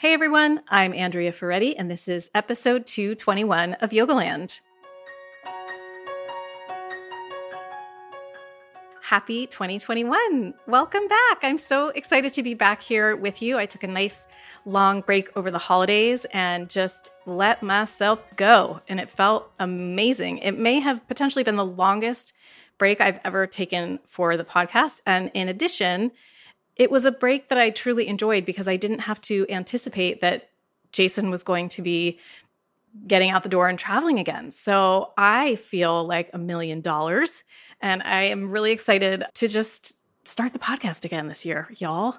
Hey everyone, I'm Andrea Ferretti, and this is episode 221 of Yogaland. Happy 2021. Welcome back. I'm so excited to be back here with you. I took a nice long break over the holidays and just let myself go, and it felt amazing. It may have potentially been the longest break I've ever taken for the podcast. And in addition, it was a break that I truly enjoyed because I didn't have to anticipate that Jason was going to be getting out the door and traveling again. So I feel like a million dollars. And I am really excited to just start the podcast again this year, y'all.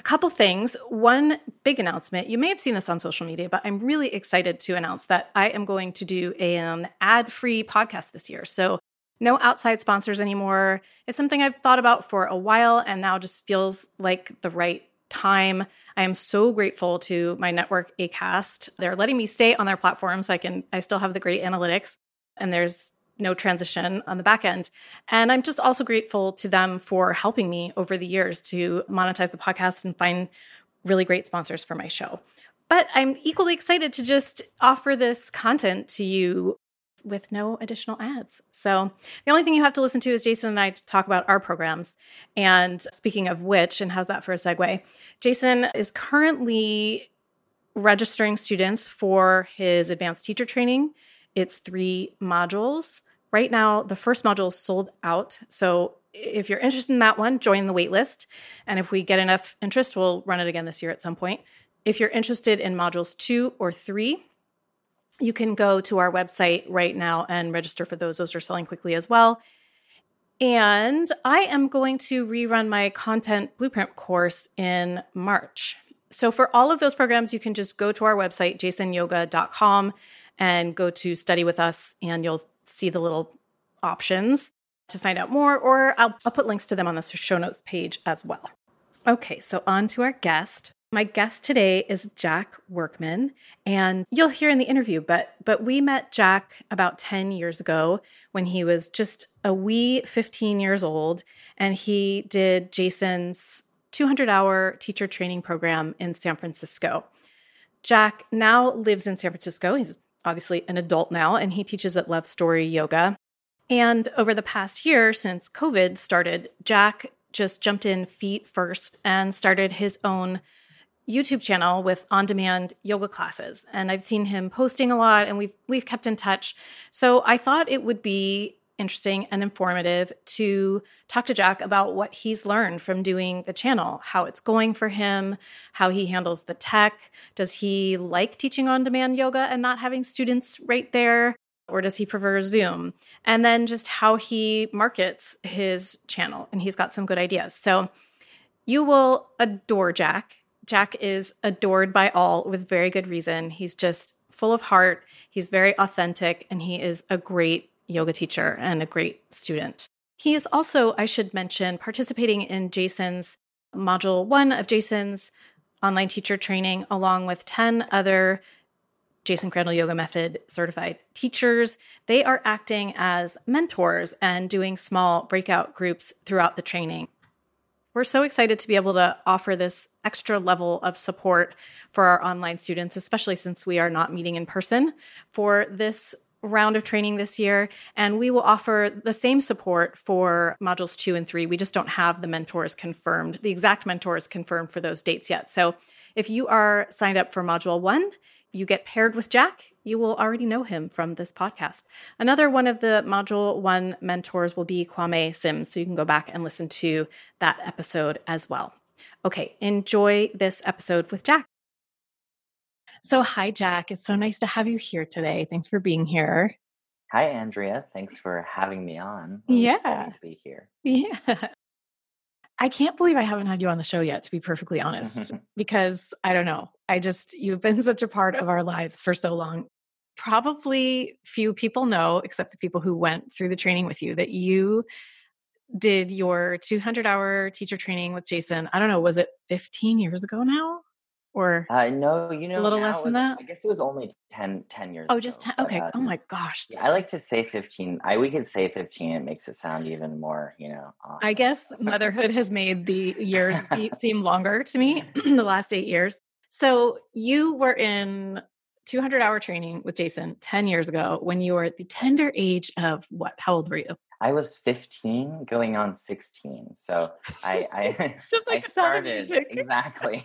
A couple things. One big announcement. You may have seen this on social media, but I'm really excited to announce that I am going to do an ad free podcast this year. So no outside sponsors anymore. It's something I've thought about for a while and now just feels like the right time. I am so grateful to my network Acast. They're letting me stay on their platform so I can I still have the great analytics and there's no transition on the back end. And I'm just also grateful to them for helping me over the years to monetize the podcast and find really great sponsors for my show. But I'm equally excited to just offer this content to you with no additional ads. So the only thing you have to listen to is Jason and I talk about our programs. And speaking of which, and how's that for a segue? Jason is currently registering students for his advanced teacher training. It's three modules. Right now, the first module is sold out. So if you're interested in that one, join the waitlist. And if we get enough interest, we'll run it again this year at some point. If you're interested in modules two or three, you can go to our website right now and register for those. Those are selling quickly as well. And I am going to rerun my content blueprint course in March. So, for all of those programs, you can just go to our website, jasonyoga.com, and go to study with us, and you'll see the little options to find out more, or I'll, I'll put links to them on the show notes page as well. Okay, so on to our guest. My guest today is Jack Workman, and you'll hear in the interview, but but we met Jack about 10 years ago when he was just a wee 15 years old, and he did Jason's 200 hour teacher training program in San Francisco. Jack now lives in San Francisco. He's obviously an adult now, and he teaches at Love Story Yoga. And over the past year, since COVID started, Jack just jumped in feet first and started his own YouTube channel with on-demand yoga classes and I've seen him posting a lot and we've we've kept in touch. So I thought it would be interesting and informative to talk to Jack about what he's learned from doing the channel, how it's going for him, how he handles the tech. Does he like teaching on demand yoga and not having students right there? Or does he prefer Zoom? And then just how he markets his channel. And he's got some good ideas. So you will adore Jack. Jack is adored by all with very good reason. He's just full of heart, he's very authentic, and he is a great yoga teacher and a great student. He is also, I should mention, participating in Jason's module one of Jason's online teacher training, along with 10 other Jason Crandell Yoga Method certified teachers. They are acting as mentors and doing small breakout groups throughout the training. We're so excited to be able to offer this extra level of support for our online students, especially since we are not meeting in person for this round of training this year. And we will offer the same support for modules two and three. We just don't have the mentors confirmed, the exact mentors confirmed for those dates yet. So if you are signed up for module one, you get paired with Jack, you will already know him from this podcast. Another one of the Module 1 mentors will be Kwame Sims, so you can go back and listen to that episode as well. Okay, enjoy this episode with Jack. So, hi, Jack. It's so nice to have you here today. Thanks for being here. Hi, Andrea. Thanks for having me on. yeah. to be here. Yeah. I can't believe I haven't had you on the show yet, to be perfectly honest, because I don't know. I just, you've been such a part of our lives for so long. Probably few people know, except the people who went through the training with you, that you did your 200 hour teacher training with Jason. I don't know, was it 15 years ago now? or uh, no you know a little less than that i guess it was only 10 10 years ago. oh just 10 ago, okay uh, oh my gosh i like to say 15 i we could say 15 it makes it sound even more you know awesome. i guess motherhood has made the years seem longer to me the last eight years So you were in 200 hour training with Jason 10 years ago when you were at the tender age of what? How old were you? I was 15 going on 16. So I, I just like I started exactly,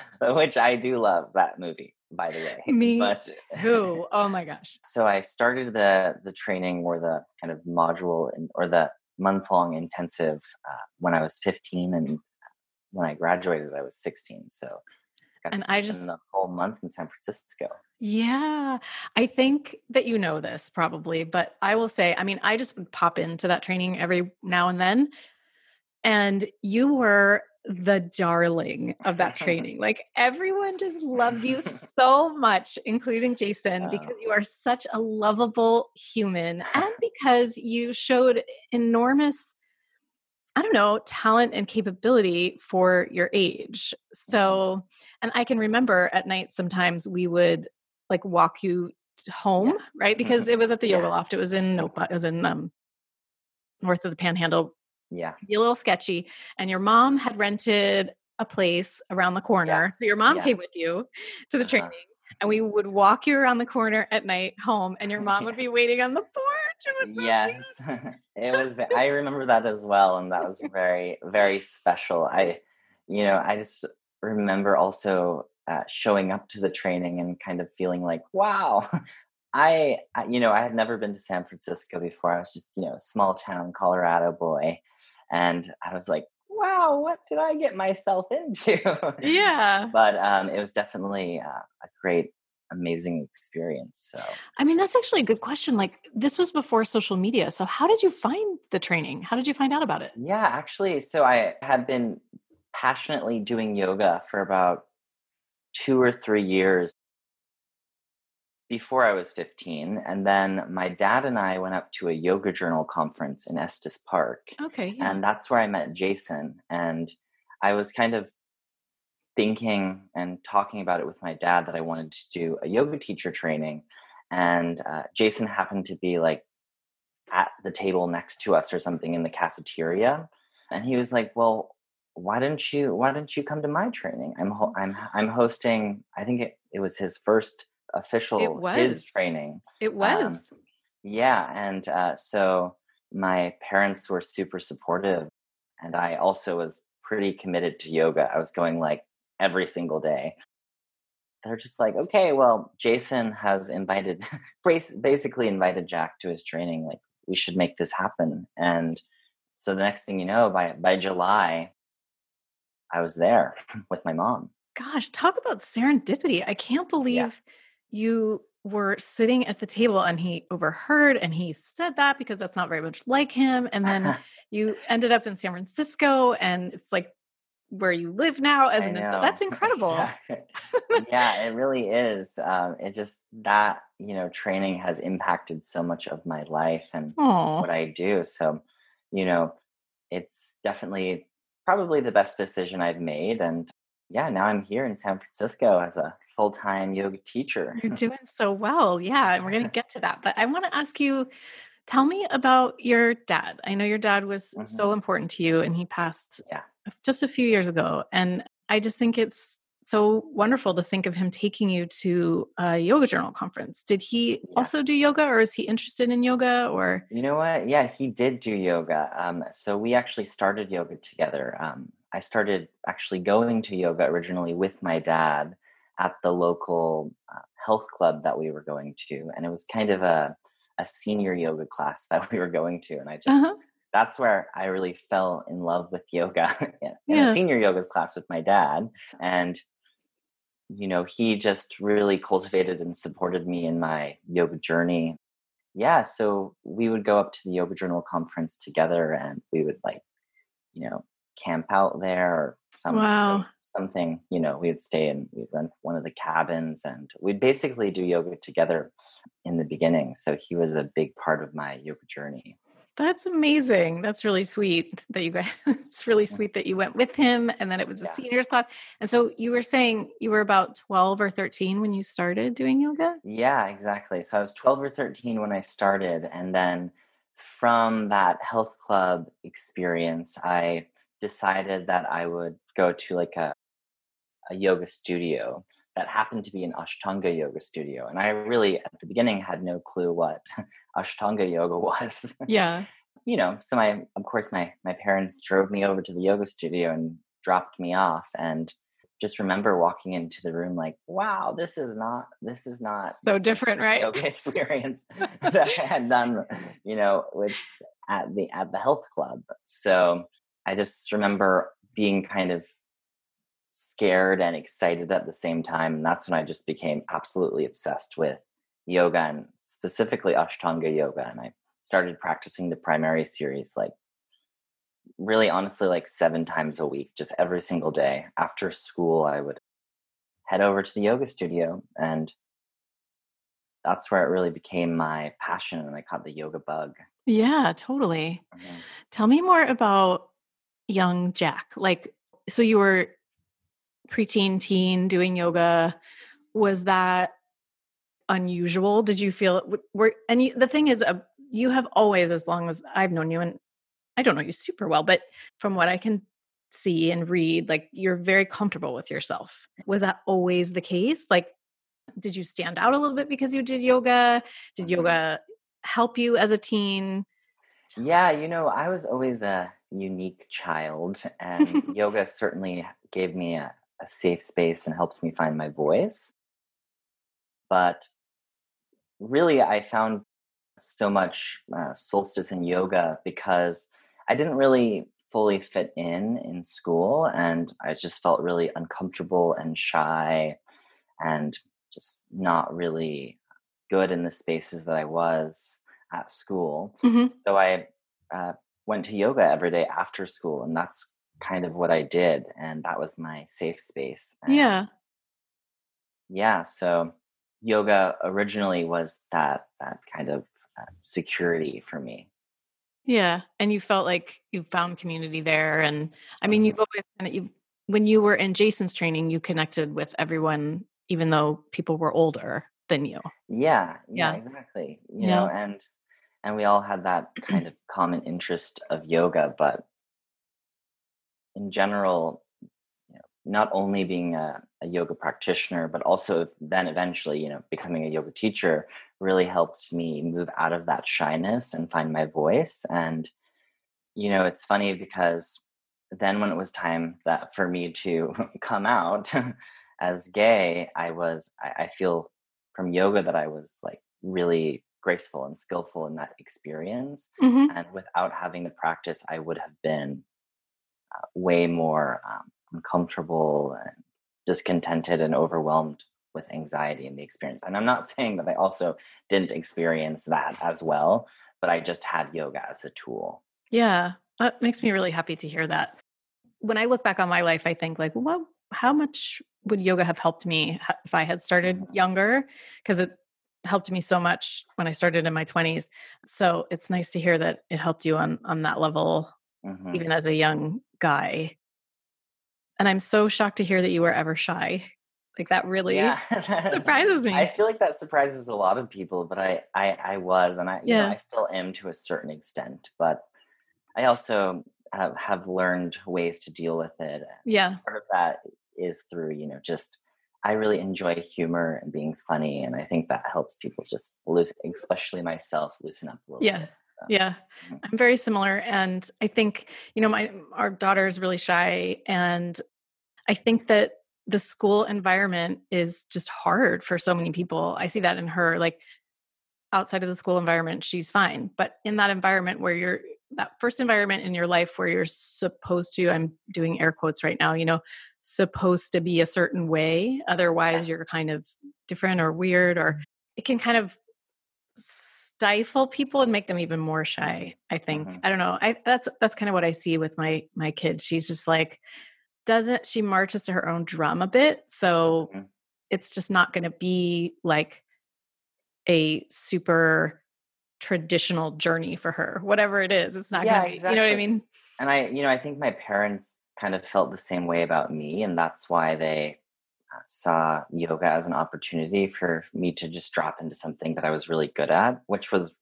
which I do love that movie, by the way. Me but, who? Oh my gosh. So I started the, the training or the kind of module in, or the month long intensive uh, when I was 15 and when I graduated, I was 16. So and I just the whole month in San Francisco. Yeah, I think that you know this probably, but I will say, I mean, I just would pop into that training every now and then, and you were the darling of that training. like everyone just loved you so much, including Jason, because you are such a lovable human and because you showed enormous I don't know, talent and capability for your age. Mm-hmm. So, and I can remember at night sometimes we would like walk you home, yeah. right? Because it was at the yeah. yoga loft. It was in Nopa, it was in um north of the panhandle. Yeah. Be a little sketchy. And your mom had rented a place around the corner. Yeah. So your mom came with you to the uh-huh. training and we would walk you around the corner at night home and your mom would be waiting on the porch it was so yes it was i remember that as well and that was very very special i you know i just remember also uh, showing up to the training and kind of feeling like wow I, you know, I had never been to San Francisco before. I was just, you know, small town Colorado boy. And I was like, wow, what did I get myself into? Yeah. but um, it was definitely uh, a great, amazing experience. So, I mean, that's actually a good question. Like, this was before social media. So, how did you find the training? How did you find out about it? Yeah, actually, so I had been passionately doing yoga for about two or three years before I was 15. And then my dad and I went up to a yoga journal conference in Estes Park. Okay. Yeah. And that's where I met Jason. And I was kind of thinking and talking about it with my dad that I wanted to do a yoga teacher training. And uh, Jason happened to be like at the table next to us or something in the cafeteria. And he was like, Well, why didn't you why didn't you come to my training i'm ho- i'm i'm hosting i think it, it was his first official his training. It um, was. Um, yeah, and uh, so my parents were super supportive, and I also was pretty committed to yoga. I was going like every single day. They're just like, okay, well, Jason has invited, basically invited Jack to his training. Like, we should make this happen. And so the next thing you know, by by July, I was there with my mom. Gosh, talk about serendipity! I can't believe. Yeah you were sitting at the table and he overheard and he said that because that's not very much like him. And then you ended up in San Francisco and it's like where you live now as an adult. That's incredible. Yeah, it really is. Um, it just that, you know, training has impacted so much of my life and Aww. what I do. So, you know, it's definitely probably the best decision I've made. And yeah, now I'm here in San Francisco as a full time yoga teacher. You're doing so well. Yeah. And we're going to get to that. But I want to ask you tell me about your dad. I know your dad was mm-hmm. so important to you and he passed yeah. Just a few years ago. And I just think it's so wonderful to think of him taking you to a yoga journal conference. Did he yeah. also do yoga or is he interested in yoga or? You know what? Yeah, he did do yoga. Um, so we actually started yoga together. Um, I started actually going to yoga originally with my dad at the local uh, health club that we were going to. And it was kind of a, a senior yoga class that we were going to. And I just, uh-huh. That's where I really fell in love with yoga in yeah. a senior yoga class with my dad. And, you know, he just really cultivated and supported me in my yoga journey. Yeah. So we would go up to the Yoga Journal conference together and we would like, you know, camp out there or some, wow. something, you know, we'd stay in, we'd rent one of the cabins and we'd basically do yoga together in the beginning. So he was a big part of my yoga journey. That's amazing. That's really sweet that you guys, it's really sweet that you went with him and then it was a yeah. seniors class. And so you were saying you were about 12 or 13 when you started doing yoga? Yeah, exactly. So I was 12 or 13 when I started. And then from that health club experience, I decided that I would go to like a a yoga studio that happened to be an Ashtanga yoga studio. And I really, at the beginning, had no clue what Ashtanga yoga was. Yeah. you know, so my, of course, my my parents drove me over to the yoga studio and dropped me off, and just remember walking into the room like, wow, this is not, this is not so different, right? Yoga experience that I had done, you know, with at the at the health club. So I just remember being kind of scared and excited at the same time. And that's when I just became absolutely obsessed with yoga and specifically Ashtanga yoga. And I started practicing the primary series like really honestly like seven times a week, just every single day. After school, I would head over to the yoga studio and that's where it really became my passion and I caught the yoga bug. Yeah, totally. Mm-hmm. Tell me more about young Jack. Like, so you were preteen, teen doing yoga. Was that unusual? Did you feel were and you, the thing is, uh, you have always, as long as I've known you, and I don't know you super well, but from what I can see and read, like you're very comfortable with yourself. Was that always the case? Like, did you stand out a little bit because you did yoga? Did mm-hmm. yoga help you as a teen? Yeah, you know, I was always a unique child, and yoga certainly gave me a, a safe space and helped me find my voice. But really, I found so much uh, solstice in yoga because I didn't really fully fit in in school and I just felt really uncomfortable and shy and just not really good in the spaces that I was at school. Mm-hmm. So I uh, went to yoga every day after school, and that's kind of what I did, and that was my safe space. And yeah, yeah. So yoga originally was that that kind of uh, security for me. Yeah, and you felt like you found community there, and I mean, you've mm-hmm. always kind of you when you were in Jason's training, you connected with everyone, even though people were older than you. Yeah, yeah, yeah. exactly. You yeah. know, and and we all had that kind of common interest of yoga, but in general, you know, not only being a, a yoga practitioner, but also then eventually, you know, becoming a yoga teacher really helped me move out of that shyness and find my voice. And, you know, it's funny because then when it was time that for me to come out as gay, I was, I, I feel from yoga that I was like really graceful and skillful in that experience. Mm-hmm. And without having the practice, I would have been uh, way more um, uncomfortable and discontented and overwhelmed with anxiety in the experience. And I'm not saying that I also didn't experience that as well, but I just had yoga as a tool. Yeah, that makes me really happy to hear that. When I look back on my life, I think like, well, how much would yoga have helped me if I had started mm-hmm. younger? Because it helped me so much when I started in my 20s. So it's nice to hear that it helped you on on that level, mm-hmm. even as a young guy. And I'm so shocked to hear that you were ever shy like that really yeah. surprises me. I feel like that surprises a lot of people, but I I, I was and I yeah. Know, I still am to a certain extent, but I also have, have learned ways to deal with it. Yeah. Part of that is through, you know, just I really enjoy humor and being funny and I think that helps people just loosen especially myself loosen up a little yeah. bit. Yeah. Mm-hmm. I'm very similar and I think, you know, my our daughter is really shy and I think that the school environment is just hard for so many people. I see that in her. Like outside of the school environment, she's fine. But in that environment where you're that first environment in your life where you're supposed to, I'm doing air quotes right now, you know, supposed to be a certain way. Otherwise, you're kind of different or weird, or it can kind of stifle people and make them even more shy. I think. Mm-hmm. I don't know. I that's that's kind of what I see with my my kid. She's just like doesn't she marches to her own drum a bit so mm-hmm. it's just not going to be like a super traditional journey for her whatever it is it's not yeah, going to be exactly. you know what i mean and i you know i think my parents kind of felt the same way about me and that's why they saw yoga as an opportunity for me to just drop into something that i was really good at which was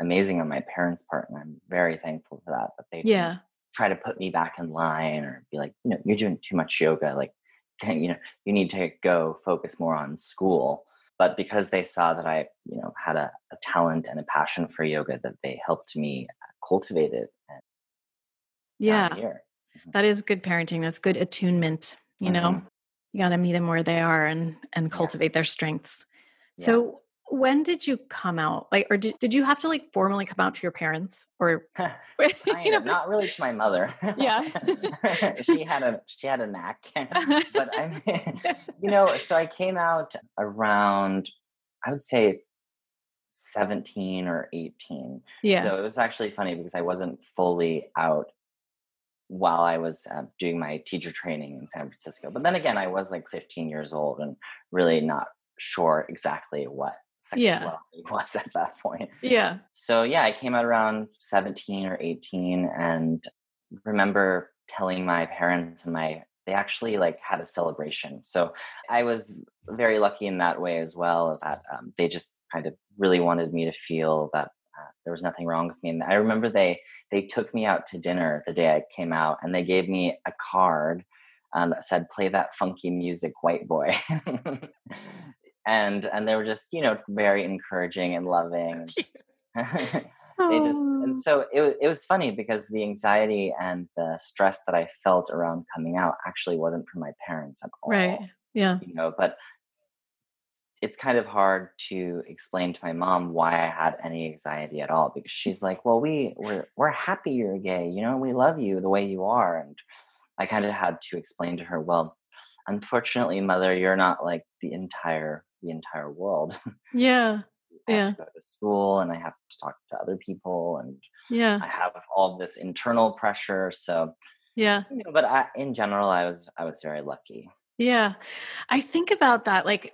amazing on my parents part and i'm very thankful for that but they yeah try to put me back in line or be like, you know, you're doing too much yoga. Like can, you know, you need to go focus more on school. But because they saw that I, you know, had a, a talent and a passion for yoga, that they helped me cultivate it. yeah, mm-hmm. that is good parenting. That's good attunement. You mm-hmm. You got to meet them where they are and and cultivate yeah. their strengths. Yeah. So when did you come out? Like, or did, did you have to like formally come out to your parents or you know? not really to my mother. Yeah. she had a, she had a knack, but I mean, you know, so I came out around, I would say 17 or 18. Yeah. So it was actually funny because I wasn't fully out while I was uh, doing my teacher training in San Francisco. But then again, I was like 15 years old and really not sure exactly what sexuality yeah. was at that point. Yeah. So yeah, I came out around 17 or 18 and remember telling my parents and my they actually like had a celebration. So I was very lucky in that way as well that um, they just kind of really wanted me to feel that uh, there was nothing wrong with me. And I remember they they took me out to dinner the day I came out, and they gave me a card um, that said "Play that funky music, white boy." and and they were just you know very encouraging and loving. they just and so it it was funny because the anxiety and the stress that I felt around coming out actually wasn't from my parents at all. Right. Yeah. You know, but it's kind of hard to explain to my mom why I had any anxiety at all because she's like, "Well, we we're we're happy you're gay, you know, we love you the way you are." And I kind of had to explain to her, "Well, unfortunately, mother, you're not like the entire the entire world." Yeah. I yeah. go to school and I have to talk to other people and yeah. I have all this internal pressure, so yeah. You know, but I, in general, I was I was very lucky. Yeah. I think about that like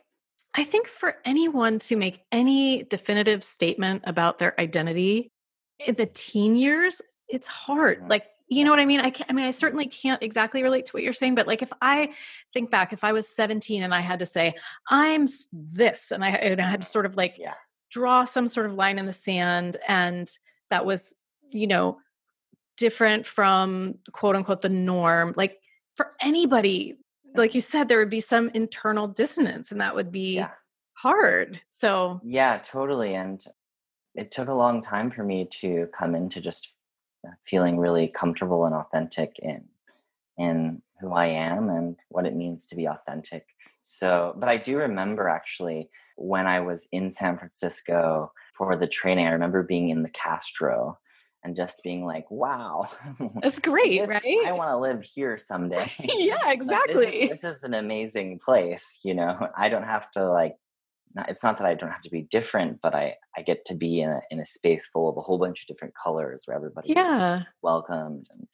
I think for anyone to make any definitive statement about their identity in the teen years, it's hard. Mm-hmm. Like, you know what I mean? I can I mean, I certainly can't exactly relate to what you're saying, but like if I think back, if I was 17 and I had to say, I'm this, and I, and I had to sort of like yeah. draw some sort of line in the sand, and that was, you know, different from quote unquote the norm. Like for anybody like you said there would be some internal dissonance and that would be yeah. hard so yeah totally and it took a long time for me to come into just feeling really comfortable and authentic in in who I am and what it means to be authentic. So, but I do remember actually when I was in San Francisco for the training, I remember being in the Castro and just being like, wow, that's great, this, right? I want to live here someday. yeah, exactly. this, is, this, is, an amazing place. You know, I don't have to like, not, it's not that I don't have to be different, but I, I get to be in a, in a space full of a whole bunch of different colors where everybody yeah. welcomed. And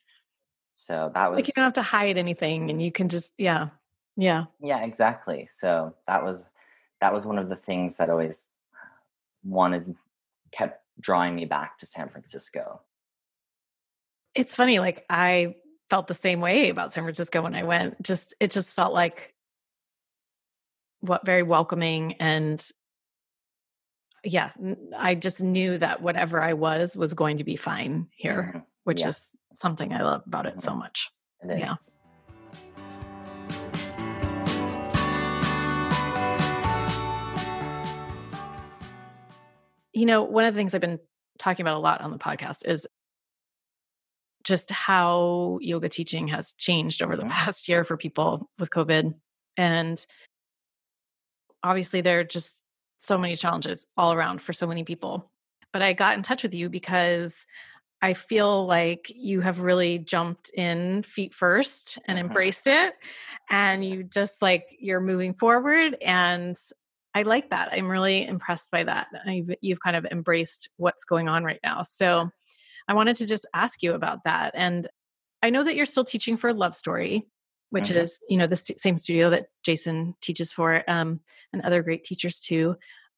so that was like, you don't have to hide anything and you can just, yeah. Yeah. Yeah, exactly. So that was, that was one of the things that always wanted, kept drawing me back to San Francisco. It's funny, like I felt the same way about San Francisco when I went. Just it just felt like what very welcoming and yeah, I just knew that whatever I was was going to be fine here, mm-hmm. which is something I love about it mm-hmm. so much. It yeah. You know, one of the things I've been talking about a lot on the podcast is just how yoga teaching has changed over the mm-hmm. past year for people with COVID. And obviously, there are just so many challenges all around for so many people. But I got in touch with you because I feel like you have really jumped in feet first and mm-hmm. embraced it. And you just like, you're moving forward. And I like that. I'm really impressed by that. You've, you've kind of embraced what's going on right now. So I wanted to just ask you about that. And I know that you're still teaching for Love Story, which mm-hmm. is, you know, the st- same studio that Jason teaches for um, and other great teachers too.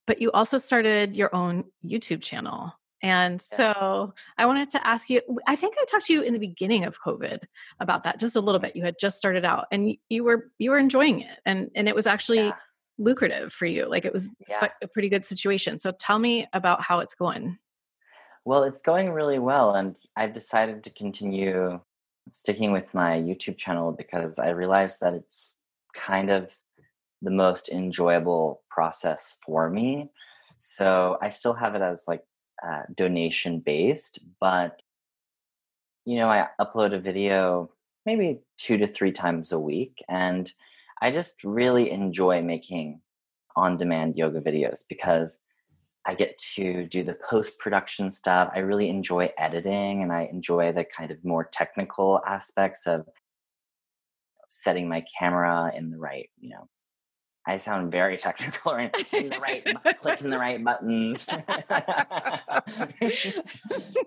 But you also started your own YouTube channel. And yes. so I wanted to ask you I think I talked to you in the beginning of COVID about that just a little bit. You had just started out and you were you were enjoying it and and it was actually yeah lucrative for you. Like it was yeah. a pretty good situation. So tell me about how it's going. Well, it's going really well. And I've decided to continue sticking with my YouTube channel because I realized that it's kind of the most enjoyable process for me. So I still have it as like uh, donation based, but you know, I upload a video maybe two to three times a week, and I just really enjoy making on demand yoga videos because I get to do the post production stuff. I really enjoy editing and I enjoy the kind of more technical aspects of setting my camera in the right, you know, I sound very technical, right? the right, clicking the right buttons,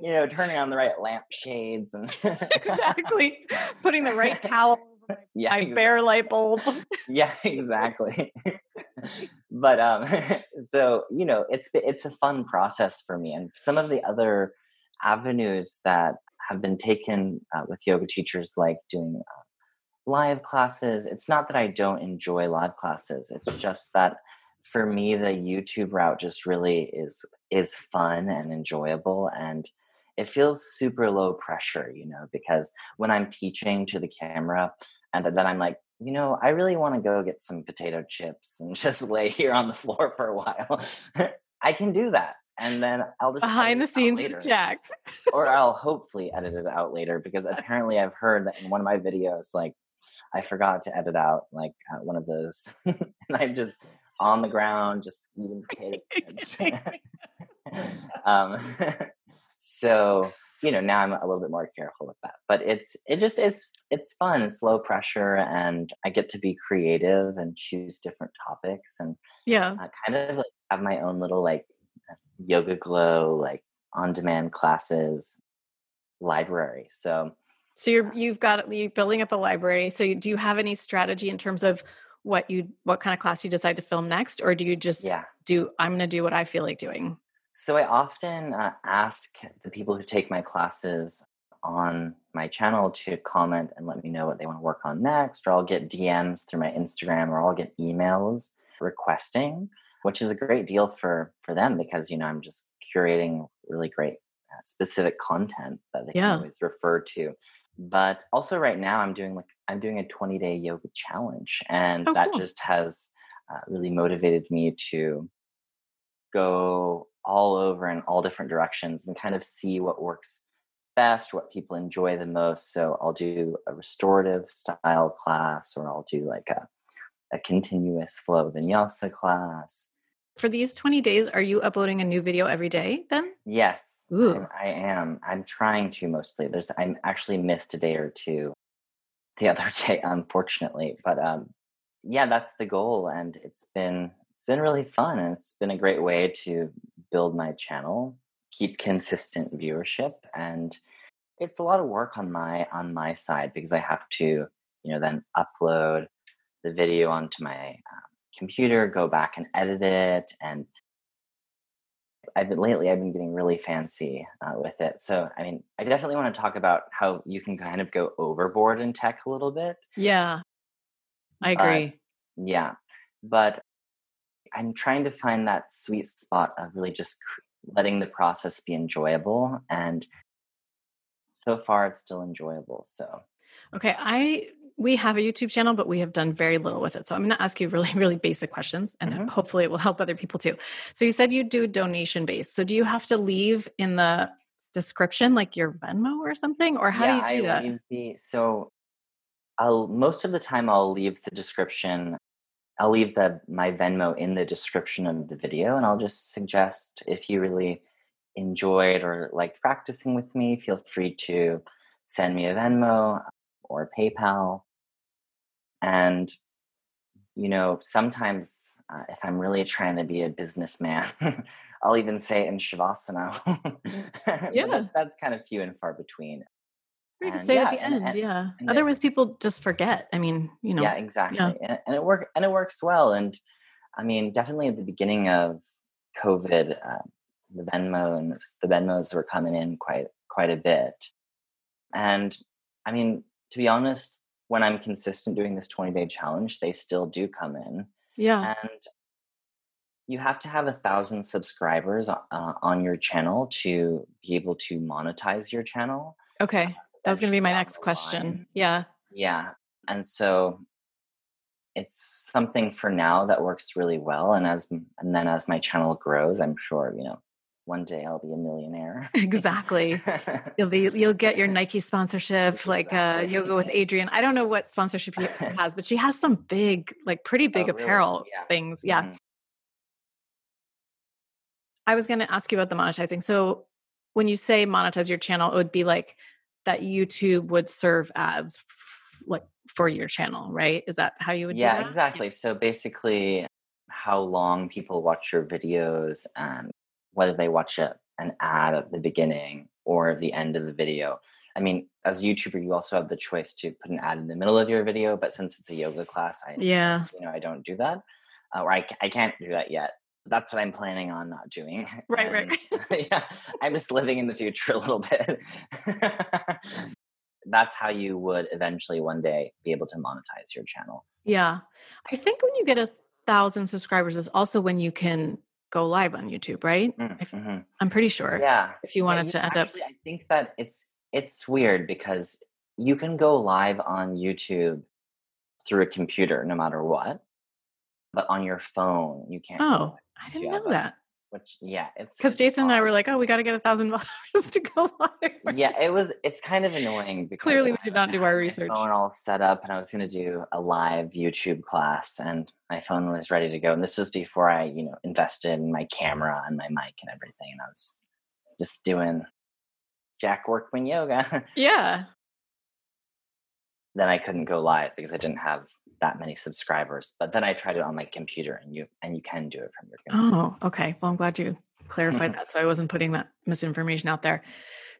you know, turning on the right lamp shades, and exactly putting the right towel yeah, my exactly. bare light bulb. yeah, exactly. but um, so you know, it's it's a fun process for me, and some of the other avenues that have been taken uh, with yoga teachers, like doing uh, live classes. It's not that I don't enjoy live classes. It's just that for me the YouTube route just really is is fun and enjoyable and it feels super low pressure, you know, because when I'm teaching to the camera and then I'm like, you know, I really want to go get some potato chips and just lay here on the floor for a while. I can do that. And then I'll just behind the scenes with Jack. or I'll hopefully edit it out later because apparently I've heard that in one of my videos, like I forgot to edit out like uh, one of those, and I'm just on the ground just eating potato chips. um, so you know now I'm a little bit more careful with that, but it's it just is it's fun. It's low pressure, and I get to be creative and choose different topics, and yeah, uh, kind of like have my own little like YogaGlo like on demand classes library. So so you're you've got you're building up a library. So do you have any strategy in terms of what you what kind of class you decide to film next, or do you just yeah. do I'm going to do what I feel like doing? So I often uh, ask the people who take my classes on my channel to comment and let me know what they want to work on next, or I'll get DMs through my Instagram, or I'll get emails requesting, which is a great deal for for them because you know I'm just curating really great uh, specific content that they yeah. can always refer to but also right now i'm doing like i'm doing a 20 day yoga challenge and oh, that cool. just has uh, really motivated me to go all over in all different directions and kind of see what works best what people enjoy the most so i'll do a restorative style class or i'll do like a, a continuous flow vinyasa class for these 20 days, are you uploading a new video every day then? Yes. Ooh. I, I am. I'm trying to mostly. There's I'm actually missed a day or two the other day, unfortunately. But um yeah, that's the goal. And it's been it's been really fun and it's been a great way to build my channel, keep consistent viewership and it's a lot of work on my on my side because I have to, you know, then upload the video onto my um, computer, go back and edit it. And I've been lately, I've been getting really fancy uh, with it. So, I mean, I definitely want to talk about how you can kind of go overboard in tech a little bit. Yeah, I agree. But, yeah. But I'm trying to find that sweet spot of really just letting the process be enjoyable. And so far, it's still enjoyable. So, okay. I we have a YouTube channel, but we have done very little with it. So I'm going to ask you really, really basic questions and mm-hmm. hopefully it will help other people too. So you said you do donation based. So do you have to leave in the description like your Venmo or something? Or how yeah, do you do I that? The, so I'll most of the time I'll leave the description. I'll leave the my Venmo in the description of the video and I'll just suggest if you really enjoyed or liked practicing with me, feel free to send me a Venmo or PayPal. And, you know, sometimes uh, if I'm really trying to be a businessman, I'll even say in Shavasana. yeah. That's kind of few and far between. You could say yeah, at the end, and, yeah. And Otherwise, it, people just forget. I mean, you know. Yeah, exactly. Yeah. And, and, it work and it works well. And I mean, definitely at the beginning of COVID, uh, the Venmo and the Venmos were coming in quite quite a bit. And I mean, to be honest, when I'm consistent doing this 20 day challenge, they still do come in. Yeah. And you have to have a thousand subscribers uh, on your channel to be able to monetize your channel. Okay. That was going to be my next question. Yeah. Yeah. And so it's something for now that works really well and as and then as my channel grows i'm sure you know one day I'll be a millionaire. exactly. You'll be you'll get your Nike sponsorship, exactly. like uh, yoga with Adriene. I don't know what sponsorship he has, but she has some big, like pretty big oh, apparel really? yeah. things. Yeah. Mm-hmm. I was going to ask you about the monetizing. So when you say monetize your channel, it would be like that YouTube would serve ads like for your channel, right? Is that how you would yeah, exactly. So basically how long people watch your videos and whether they watch a, an ad at the beginning or the end of the video. I mean, as a YouTuber, you also have the choice to put an ad in the middle of your video, but since it's a yoga class, I yeah, you know, I don't do that, uh, or I I can't do that yet. That's what I'm planning on not doing. Right, and, right. yeah, I'm just living in the future a little bit. That's how you would eventually one day be able to monetize your channel. Yeah, I think when you get a thousand subscribers is also when you can go live on YouTube, right? Mm, mm-hmm. I'm pretty sure. Yeah. If you wanted yeah, to end actually, up, I think that it's it's weird because you can go live on YouTube through a computer no matter what, but on your phone you can't. Oh, I didn't know that. which yeah it's because jason and i were like oh we got to get a thousand dollars to go live yeah it was it's kind of annoying because clearly we did not do our research phone all set up and i was going to do a live youtube class and my phone was ready to go and this was before i you know invested in my camera and my mic and everything and i was just doing jack workman yoga. Yeah. Then i couldn't go live because i didn't have that many subscribers. But then I tried it on my computer, and you and you can do it from your computer. Oh, okay. Well, I'm glad you clarified that, so I wasn't putting that misinformation out there.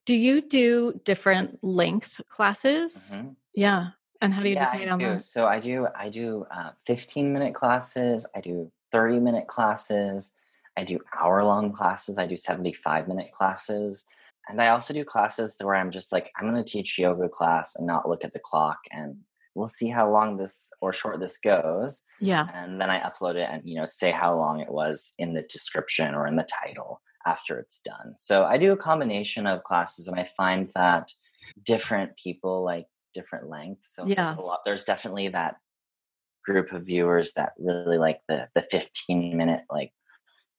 Do you do different length classes? Mm-hmm. Yeah. And how do you yeah, decide on those? So I do I do uh, 15 minute classes. I do 30 minute classes. I do hour long classes. I do 75 minute classes. And I also do classes where I'm just like, I'm going to teach yoga class and not look at the clock and we'll see how long this or short this goes. Yeah. And then I upload it and, you know, say how long it was in the description or in the title after it's done. So I do a combination of classes and I find that different people like different lengths. So yeah. there's, lot, there's definitely that group of viewers that really like the the 15 minute like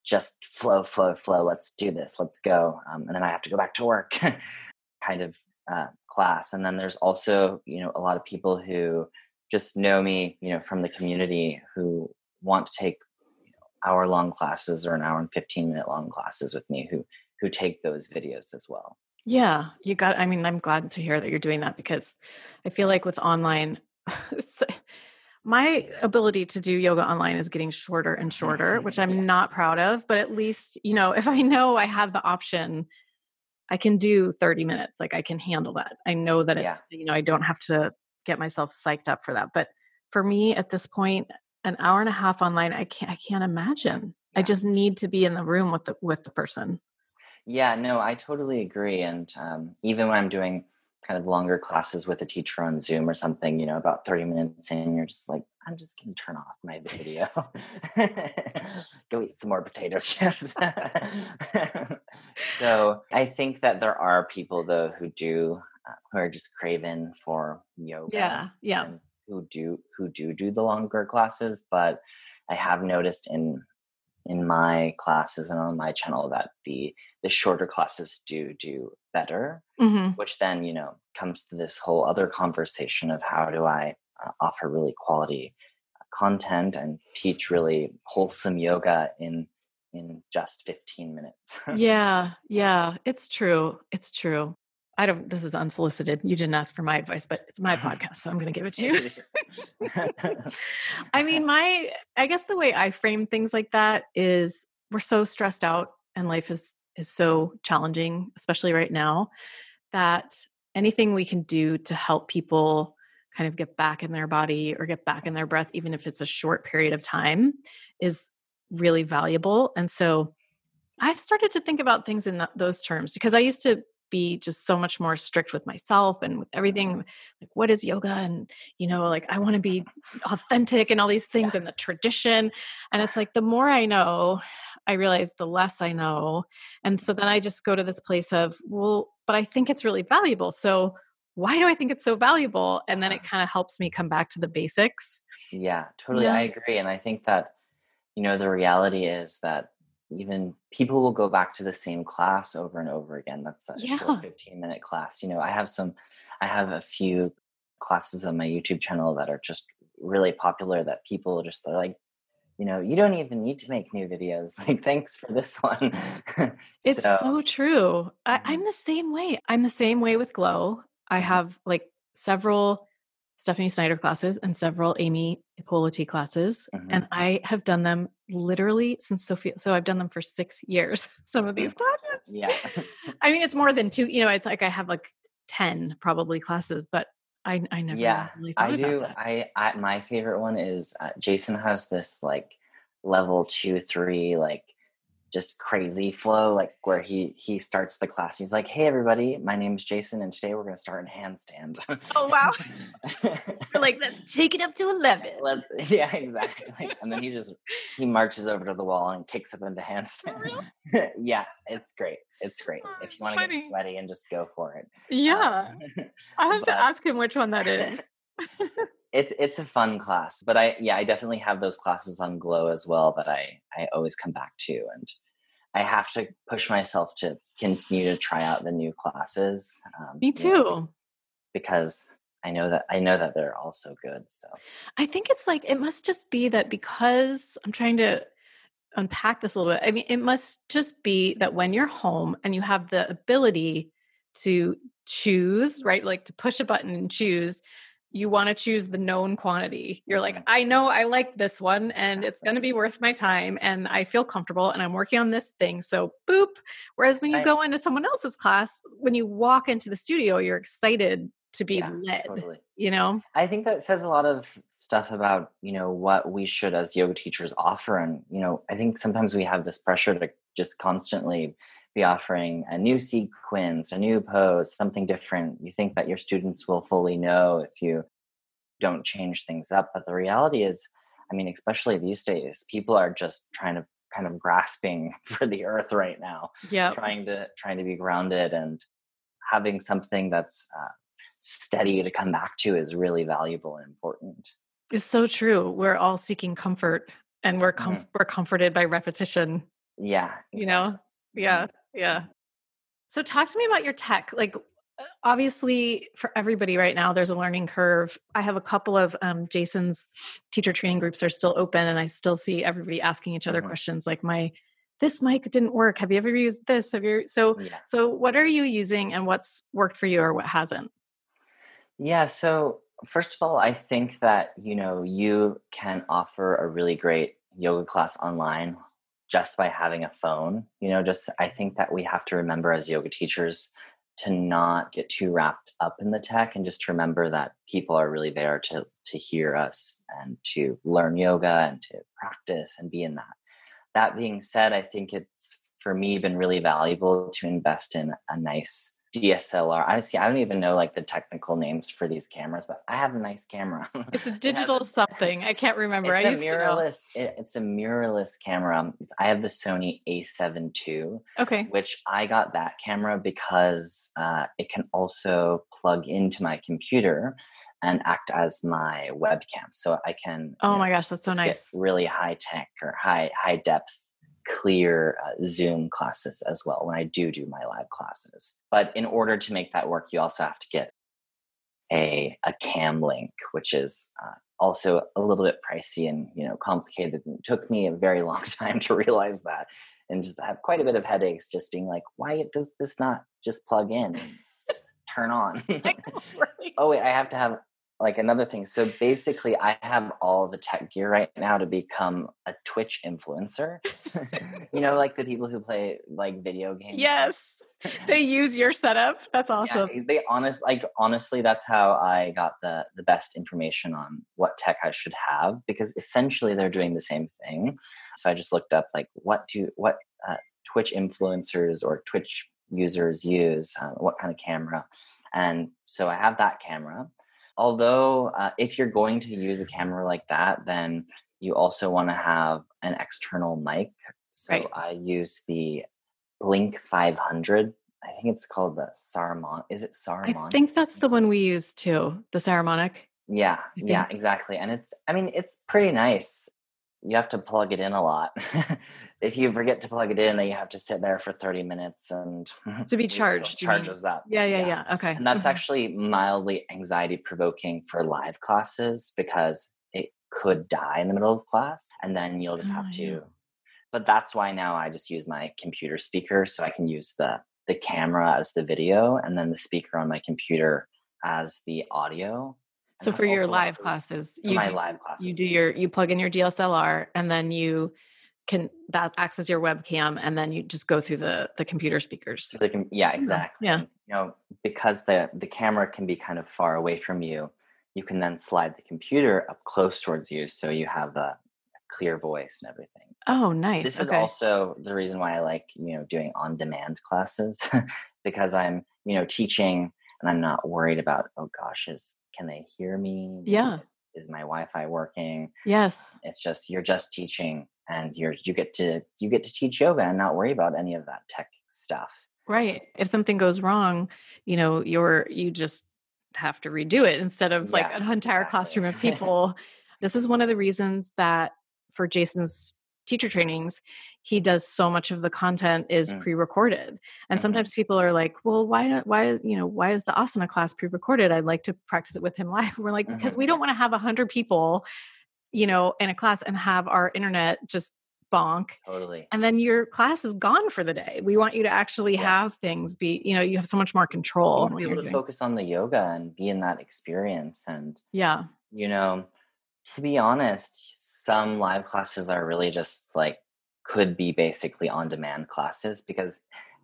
just flow flow flow let's do this let's go um, and then i have to go back to work kind of uh, class. And then there's also you know a lot of people who just know me you know from the community who want to take you know, hour long classes or an hour and 15 minute long classes with me who who take those videos as well. Yeah you got i mean i'm glad to hear that you're doing that because i feel like with online my ability to do yoga online is getting shorter and shorter which i'm yeah. not proud of but at least you know if i know i have the option I can do 30 minutes. Like I can handle that. I know that it's, yeah. you know, I don't have to get myself psyched up for that. But for me at this point, an hour and a half online, I can't, I can't imagine. Yeah. I just need to be in the room with the, with the person. Yeah, no, I totally agree. And um, even when I'm doing kind of longer classes with a teacher on Zoom or something, you know, about 30 minutes in, you're just like, I'm just going to turn off my video, go eat some more potato chips. so I think that there are people, though, who do, uh, who are just craven for yoga. Yeah. Yeah. Who do, who do do the longer classes. But I have noticed in, in my classes and on my channel that the the shorter classes do do better mm-hmm. which then you know comes to this whole other conversation of how do i uh, offer really quality uh, content and teach really wholesome yoga in in just 15 minutes. Yeah. yeah it's true it's true I don't, this is unsolicited. You didn't ask for my advice, but it's my podcast, so I'm going to give it to you. I mean, my, I guess the way I frame things like that is we're so stressed out and life is, is so challenging, especially right now, that anything we can do to help people kind of get back in their body or get back in their breath, even if it's a short period of time, is really valuable. And so I've started to think about things in those terms because I used to be just so much more strict with myself and with everything like what is yoga and you know like i want to be authentic and all these things yeah. and the tradition and it's like the more i know i realize the less i know and so then i just go to this place of well but i think it's really valuable so why do I think it's so valuable? And then it Uh-huh. kind of helps me come back to the basics. Yeah, totally. Yeah. I agree. And I think that, you know, the reality is that even people will go back to the same class over and over again. That's a Yeah. short 15 minute class. You know, I have some, I have a few classes on my YouTube channel that are just really popular that people just, they're like, you know, you don't even need to make new videos. Like, thanks for this one. It's so, true. I, Mhm. I'm the same way. I'm the same way with Glo. I Mhm. have like several Stephanie Snyder classes and several Amy Ippoliti classes. Mhm. And I have done them literally since Sophia. So I've done them for six years, some of these classes. yeah. I mean, it's more than two, you know, it's like I have like 10 probably classes, but I, I never yeah really thought i about do. I, I my favorite one is uh, jason has this like level two three like just crazy flow like where he he starts the class. He's like hey everybody my name is jason and today we're going to start in handstand. Oh, wow. You're like, let's take it up to 11. let's yeah exactly. And then he just he marches over to the wall and kicks up into handstand. yeah it's great. It's great. Oh, if you want to get sweaty and just go for it. Yeah. Um, I have to ask him which one that is. it's it's a fun class but i yeah i definitely have those classes on glo as well that i i always come back to and i have to push myself to continue to try out the new classes um, Me you know, too. because i know that i know that they're also good so I think it's like it must just be that because I'm trying to unpack this a little bit. I mean, it must just be that when you're home and you have the ability to choose, right? Like to push a button and choose, you want to choose the known quantity. You're like. I know I like this one and it's going to be worth my time and I feel comfortable and I'm working on this thing. So, boop. Whereas when you go into someone else's class, when you walk into the studio, you're excited to be yeah led, totally you know? i think that says a lot of stuff about you know what we should as yoga teachers offer and you know i think sometimes we have this pressure to just constantly be offering a new sequence a new pose something different you think that your students will fully know if you don't change things up but the reality is i mean especially these days people are just trying to kind of grasping for the earth right now Yeah. trying to trying to be grounded and having something that's uh, steady to come back to is really valuable and important It's so true. We're all seeking comfort and we're com- Mhm. we're comforted by repetition, yeah you know? exactly. Yeah. Yeah. So talk to me about your tech. Like uh, obviously for everybody right now there's a learning curve. I have a couple of um, Jason's teacher training groups are still open and I still see everybody asking each other Mhm. questions like my this mic didn't work. Have you ever used this? Have you so yeah so what are you using and what's worked for you or what hasn't? yeah so first of all i think that you know you can offer a really great yoga class online just by having a phone you know just i think that we have to remember as yoga teachers to not get too wrapped up in the tech and just remember that people are really there to to hear us and to learn yoga and to practice and be in that. That being said i think it's for me been really valuable to invest in a nice DSLR. Honestly. I don't even know like the technical names for these cameras, but I have a nice camera. It's a It has digital something. I can't remember. I It's a know. mirrorless. It, it's a mirrorless camera. I have the Sony A7 II, Okay. which I got that camera because uh, it can also plug into my computer and act as my webcam. So I can. Oh know, my gosh, that's so nice. really high tech or high high depth clear uh, zoom classes as well when i do do my live classes. But in order to make that work you also have to get a a cam link which is uh, also a little bit pricey and you know complicated and it took me a very long time to realize that and just have quite a bit of headaches just being like why does this not just plug in turn on? Oh wait i have to have like another thing so basically i have all the tech gear right now to become a twitch influencer you know like the people who play like video games Yes. They use your setup. That's Yeah, awesome. they honest like honestly that's how i got the the best information on what tech i should have because essentially they're doing the same thing so i just looked up like what do what uh, twitch influencers or twitch users use uh, what kind of camera and so i have that camera although uh, if you're going to use a camera like that then you also want to have an external mic so Right. i use the blink 500 I think it's called the Saruman. Is it Saruman? I think that's the one we use too, the Saramonic. Yeah, yeah, exactly. And it's, I mean, it's pretty nice. You have to plug it in a lot. if you forget to plug it in, then you have to sit there for 30 minutes and to be charged. Charges up. Yeah, yeah, yeah, yeah. Okay. And that's mm-hmm. actually mildly anxiety provoking for live classes because it could die in the middle of class and then you'll just have oh, to. Yeah. But that's why now I just use my computer speaker so I can use the the camera as the video and then the speaker on my computer as the audio so for your live classes, you my do, live classes, you do your you plug in your DSLR and then you can that acts as your webcam and then you just go through the the computer speakers. So can, yeah, exactly. Yeah. you know, because the the camera can be kind of far away from you, you can then slide the computer up close towards you so you have a, clear voice and everything. Oh, nice. This okay. is also the reason why I like, you know, doing on demand classes because I'm, you know, teaching and I'm not worried about, oh gosh, is can they hear me? Yeah. Is, my Wi-Fi working? Yes. It's just you're just teaching and you're you get to you get to teach yoga and not worry about any of that tech stuff. Right. If something goes wrong, you know, you're you just have to redo it instead of like an entire exactly. classroom of people. this is one of the reasons that for Jason's teacher trainings he does so much of the content is mm. pre-recorded and mm-hmm. sometimes people are like well why why you know why is the asana class pre-recorded i'd like to practice it with him live we're like because mm-hmm. we don't want to have a hundred people you know in a class and have our internet just bonk totally and then your class is gone for the day we want you to actually yeah. have things be you know you have so much more control and be able to doing. focus on the yoga and be in that experience and yeah you know to be honest some live classes are really just like could be basically on demand classes because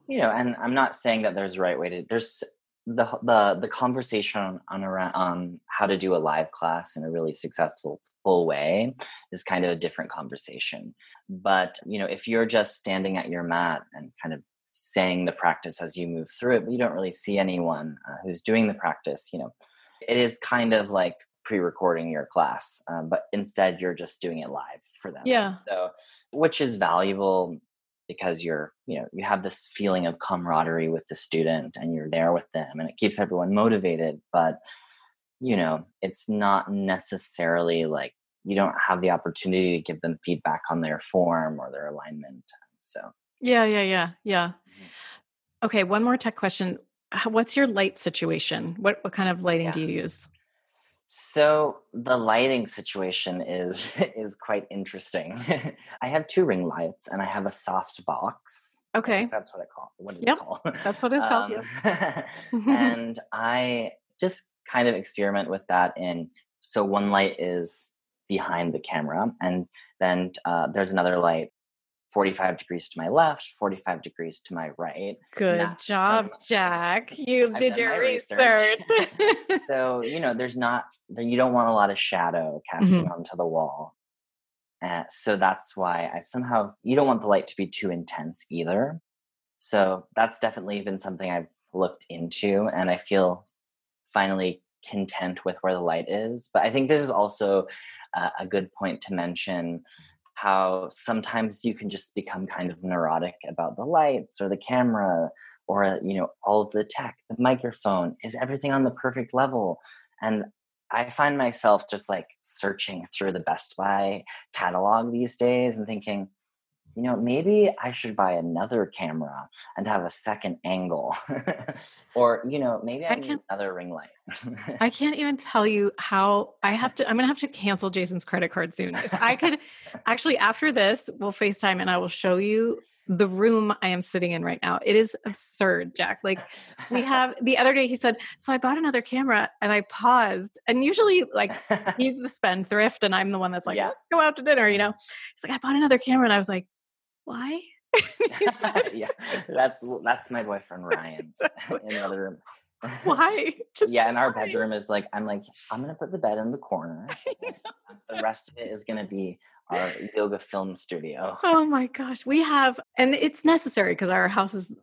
you know and i'm not saying that there's a right way to there's the the the conversation on around on how to do a live class in a really successful full way is kind of a different conversation. But you know if you're just standing at your mat and kind of saying the practice as you move through it but you don't really see anyone uh, who's doing the practice you know it is kind of like pre-recording your class um, but instead you're just doing it live for them yeah. So which is valuable because you're you know you have this feeling of camaraderie with the student and you're there with them and it keeps everyone motivated but you know it's not necessarily like you don't have the opportunity to give them feedback on their form or their alignment so. Yeah yeah yeah yeah. Mm-hmm. okay one more tech question. What's your light situation? What what kind of lighting yeah. do you use so the lighting situation is is quite interesting. I have two ring lights and I have a soft box. Okay, that's what I call. What is yep. it called? That's what it's called. Um, and I just kind of experiment with that. In so one light is behind the camera, and then uh, there's another light 45 degrees to my left, 45 degrees to my right. Good job, from, Jack. You I've did your research. research. so, you know, there's not, you don't want a lot of shadow casting mm-hmm. onto the wall. Uh, so that's why I've somehow, you don't want the light to be too intense either. So that's definitely been something I've looked into and I feel finally content with where the light is. But I think this is also uh, a good point to mention how sometimes you can just become kind of neurotic about the lights or the camera or uh, you know all of the tech the microphone is everything on the perfect level? And i find myself just like searching through the best buy catalog these days and thinking you know, maybe I should buy another camera and have a second angle. or, you know, maybe I, I need another ring light. I can't even tell you how I have to, I'm going to have to cancel Jason's credit card soon. If I could actually, after this, we'll FaceTime and I will show you the room I am sitting in right now. It is absurd, Jack. Like we have the other day he said, "So I bought another camera and I paused." And usually like he's the spendthrift and I'm the one that's like, yeah. "Let's go out to dinner," you know. He's like, "I bought another camera." And I was like, why? said, yeah, that's that's my boyfriend Ryan in the other room. Why? Just yeah, and our bedroom is like I'm like I'm gonna put the bed in the corner. the rest of it is gonna be our yoga film studio. Oh my gosh, we have, and it's necessary because our house is,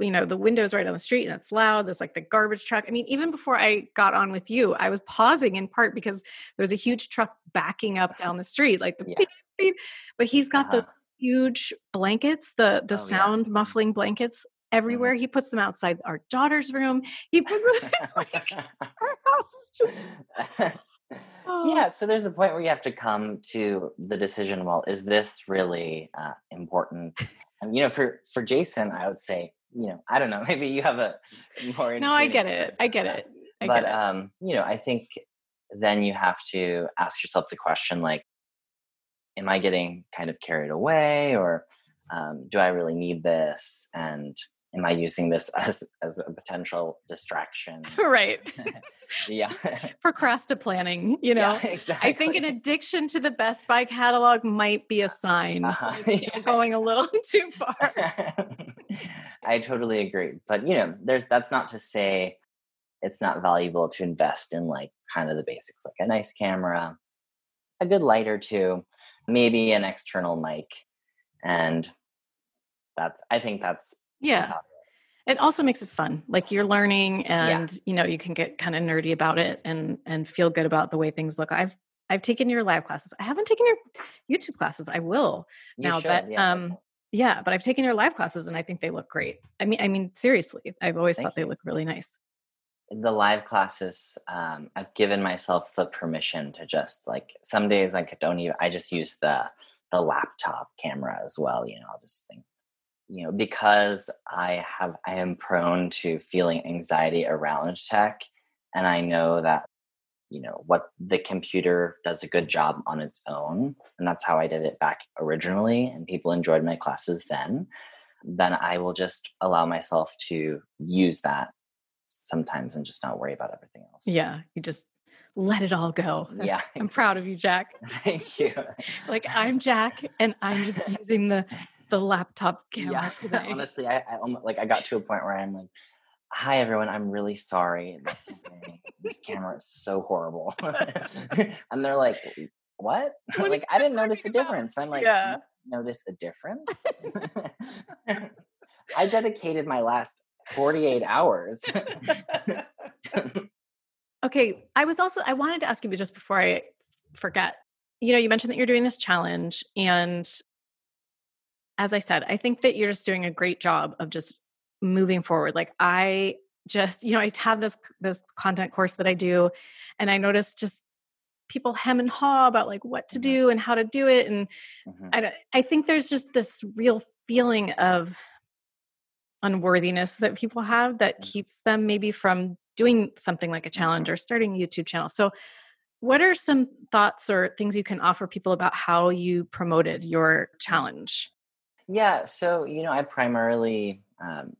you know, the windows right on the street and it's loud. There's like the garbage truck. I mean, even before I got on with you, I was pausing in part because there's a huge truck backing up down the street, like the yeah. beep, beep. But he's got uh-huh. those huge blankets, the the oh, sound yeah. muffling blankets, everywhere. Mm-hmm. He puts them outside our daughter's room. He puts them, it's like our house is just. Oh. Yeah, so there's a point where you have to come to the decision. Well, is this really uh, important? And you know, for for Jason, I would say, you know, I don't know. Maybe you have a more. No, I get it. I get it. I but get it. um, you know, I think then you have to ask yourself the question like, am I getting kind of carried away, or um, do I really need this? And am I using this as as a potential distraction? right. yeah. Procrastinating planning, you know. Yeah, exactly. I think an addiction to the Best Buy catalog might be a sign uh-huh. yeah. going a little too far. I totally agree. But you know, there's that's not to say it's not valuable to invest in like kind of the basics, like a nice camera, a good light or two, maybe an external mic. And that's I think that's yeah. It also makes it fun. Like you're learning and yeah. you know, you can get kind of nerdy about it and and feel good about the way things look. I've I've taken your live classes. I haven't taken your YouTube classes. I will you now, should, but yeah. um yeah, but I've taken your live classes and I think they look great. I mean I mean seriously, I've always Thank thought you. they look really nice. The live classes, um, I've given myself the permission to just like some days I could don't even I just use the the laptop camera as well. You know, I'll just think you know because i have i am prone to feeling anxiety around tech and i know that you know what the computer does a good job on its own and that's how i did it back originally and people enjoyed my classes then then i will just allow myself to use that sometimes and just not worry about everything else yeah you just let it all go yeah i'm proud of you jack thank you like i'm jack and i'm just using the the laptop camera yeah, today. Honestly, I, I like I got to a point where I'm like, "Hi everyone, I'm really sorry. This, this camera is so horrible," and they're like, "What?" what like I didn't notice a difference. I'm like, yeah. "Notice a difference?" I dedicated my last 48 hours. okay, I was also I wanted to ask you, but just before I forget, you know, you mentioned that you're doing this challenge, and as I said, I think that you're just doing a great job of just moving forward. Like I just, you know, I have this this content course that I do, and I notice just people hem and haw about like what to mm-hmm. do and how to do it, and mm-hmm. I I think there's just this real feeling of unworthiness that people have that mm-hmm. keeps them maybe from doing something like a challenge mm-hmm. or starting a YouTube channel. So what are some thoughts or things you can offer people about how you promoted your challenge? Yeah, so you know, I primarily um,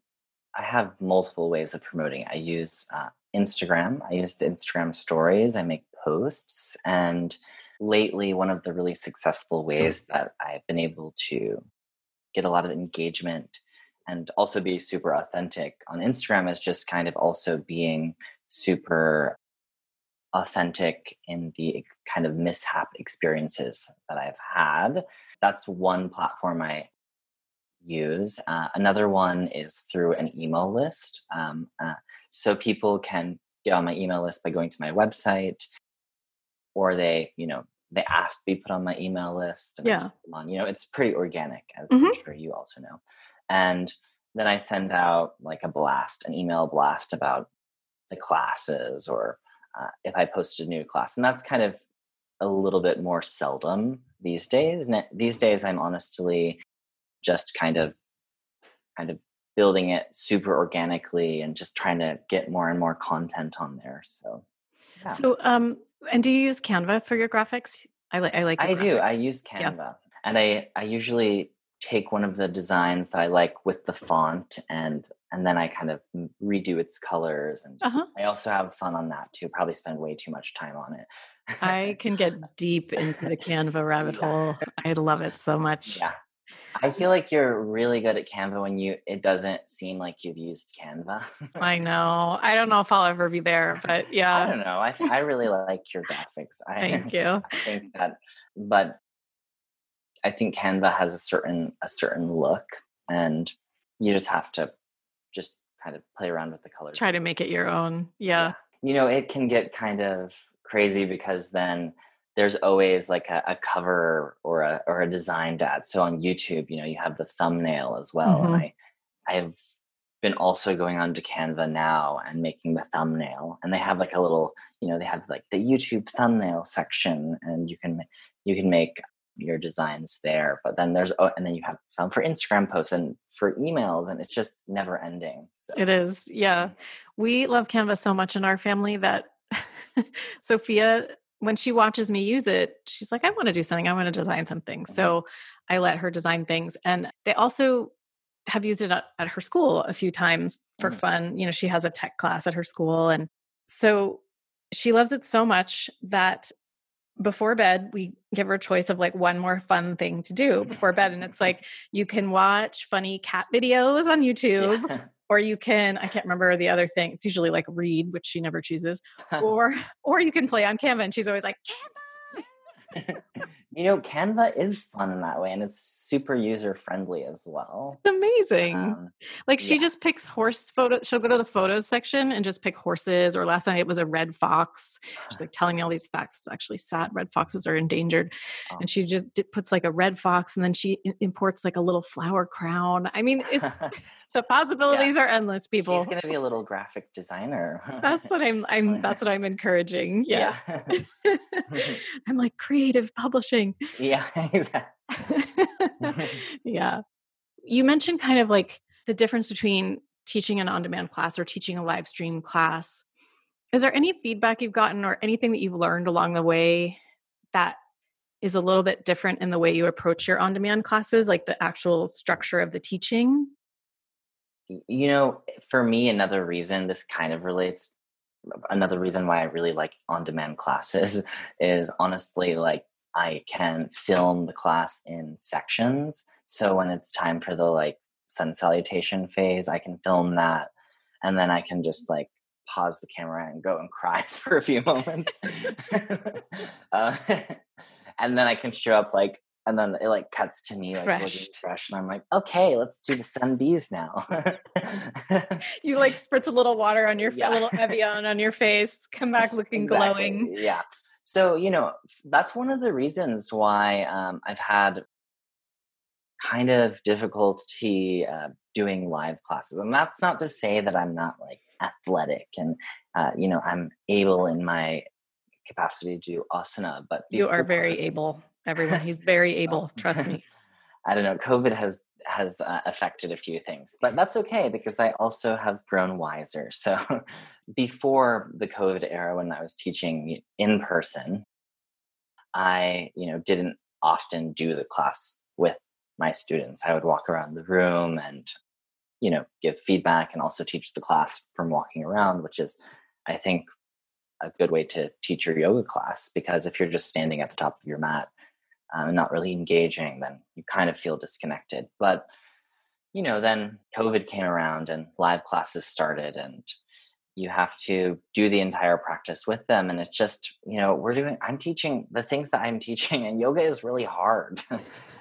I have multiple ways of promoting. I use uh, Instagram. I use the Instagram stories. I make posts, and lately, one of the really successful ways that I've been able to get a lot of engagement and also be super authentic on Instagram is just kind of also being super authentic in the kind of mishap experiences that I've had. That's one platform I use. Uh, another one is through an email list. Um, uh, so people can get on my email list by going to my website, or they, you know, they ask to be put on my email list. And yeah. on. You know, it's pretty organic, as mm-hmm. I'm sure you also know. And then I send out like a blast, an email blast about the classes, or uh, if I post a new class, and that's kind of a little bit more seldom these days. These days, I'm honestly just kind of kind of building it super organically and just trying to get more and more content on there so yeah. so um and do you use canva for your graphics i like i like i graphics. do i use canva yeah. and i i usually take one of the designs that i like with the font and and then i kind of redo its colors and uh-huh. i also have fun on that too probably spend way too much time on it i can get deep into the canva rabbit yeah. hole i love it so much yeah I feel like you're really good at Canva when you it doesn't seem like you've used Canva. I know. I don't know if I'll ever be there, but yeah. I don't know. I I really like your graphics. I, Thank you. I think that, but I think Canva has a certain a certain look, and you just have to just kind of play around with the colors. Try to make it your own. yeah. yeah. You know, it can get kind of crazy because then there's always like a, a, cover or a or a designed ad. So on YouTube, you know, you have the thumbnail as well. Mm-hmm. And I I've been also going on to Canva now and making the thumbnail. And they have like a little, you know, they have like the YouTube thumbnail section, and you can you can make your designs there. But then there's oh, and then you have some for Instagram posts and for emails, and it's just never ending. So. It is, yeah. Mm-hmm. We love Canva so much in our family that Sophia when she watches me use it, she's like, I want to do something. I want to design something. Mm-hmm. So I let her design things. And they also have used it at, at her school a few times for mm-hmm. fun. You know, she has a tech class at her school. And so she loves it so much that before bed, we give her a choice of like one more fun thing to do before bed. And it's like you can watch funny cat videos on YouTube. Yeah. Or you can, I can't remember the other thing. It's usually like read, which she never chooses. or or you can play on Canva. And she's always like, Canva. you know, Canva is fun in that way, and it's super user friendly as well. It's amazing. Um, like she yeah. just picks horse photo. She'll go to the photos section and just pick horses. Or last night it was a red fox. She's like telling me all these facts. It's actually sad. Red foxes are endangered, oh. and she just puts like a red fox, and then she imports like a little flower crown. I mean, it's. the possibilities yeah. are endless people he's going to be a little graphic designer that's what i'm i'm that's what i'm encouraging yes yeah. i'm like creative publishing yeah, exactly. yeah. You mentioned kind of like the difference between teaching an on demand class or teaching a live stream class. Is there any feedback you've gotten or anything that you've learned along the way that is a little bit different in the way you approach your on demand classes, like the actual structure of the teaching? You know, for me, another reason this kind of relates, another reason why I really like on demand classes is honestly like I can film the class in sections. So when it's time for the like sun salutation phase, I can film that and then I can just like pause the camera and go and cry for a few moments. uh, and then I can show up like and then it like cuts to me like fresh. looking fresh and i'm like okay let's do the sun Bs now you like spritz a little water on your yeah. a little evian on your face come back looking exactly. glowing yeah so, you know, that's one of the reasons why um, I've had kind of difficulty uh, doing live classes. And that's not to say that I'm not like athletic and, uh, you know, I'm able in my capacity to do asana, but you are very able. Everyone, he's very able. Trust me. I don't know. COVID has has uh, affected a few things, but that's okay because I also have grown wiser. So before the COVID era, when I was teaching in person, I, you know, didn't often do the class with my students. I would walk around the room and, you know, give feedback and also teach the class from walking around, which is, I think, a good way to teach your yoga class because if you're just standing at the top of your mat um, and not really engaging, then you kind of feel disconnected. But you know, then COVID came around and live classes started, and you have to do the entire practice with them. And it's just, you know, we're doing, I'm teaching the things that I'm teaching, and yoga is really hard.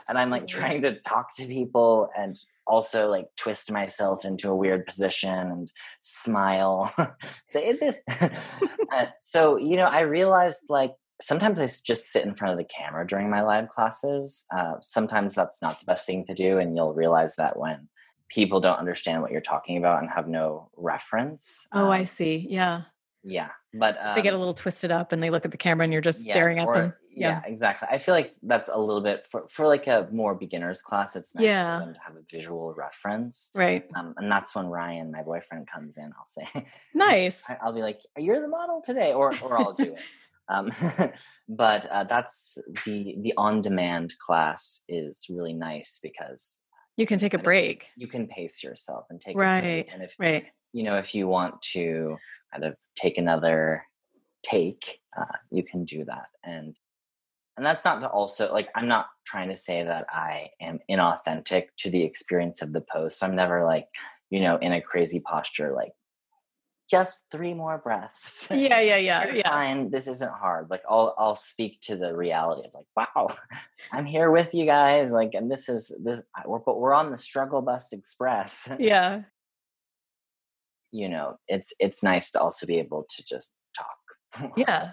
and I'm like trying to talk to people and also like twist myself into a weird position and smile, say this. uh, so, you know, I realized like sometimes I just sit in front of the camera during my live classes. Uh, sometimes that's not the best thing to do, and you'll realize that when people don't understand what you're talking about and have no reference. Oh, um, I see. Yeah. Yeah, but um, they get a um little twisted up and they look at the camera and you're just yeah, staring at or, them. Yeah. yeah. exactly. I feel like that's a little bit for for like a more beginner's class. It's nice yeah. for them to have a visual reference, right? Um, and that's when Ryan, my boyfriend, comes in. I'll say, "Nice." I'll be like, "You're the model today," or or I'll do it. Um, but uh, that's the the on demand class is really nice because you can take a break. You can pace yourself and take a break. right. And if right, you know, if you want to kind of take another take, uh, you can do that. And and that's not to also like I'm not trying to say that I am inauthentic to the experience of the post. So I'm never like you know in a crazy posture like just three more breaths. Yeah, yeah, yeah, You're yeah. Fine. This isn't hard. Like I'll I'll speak to the reality of like, wow, I'm here with you guys. Like, and this is this. We're but we're on the struggle bus express. Yeah. you know, it's it's nice to also be able to just talk. yeah.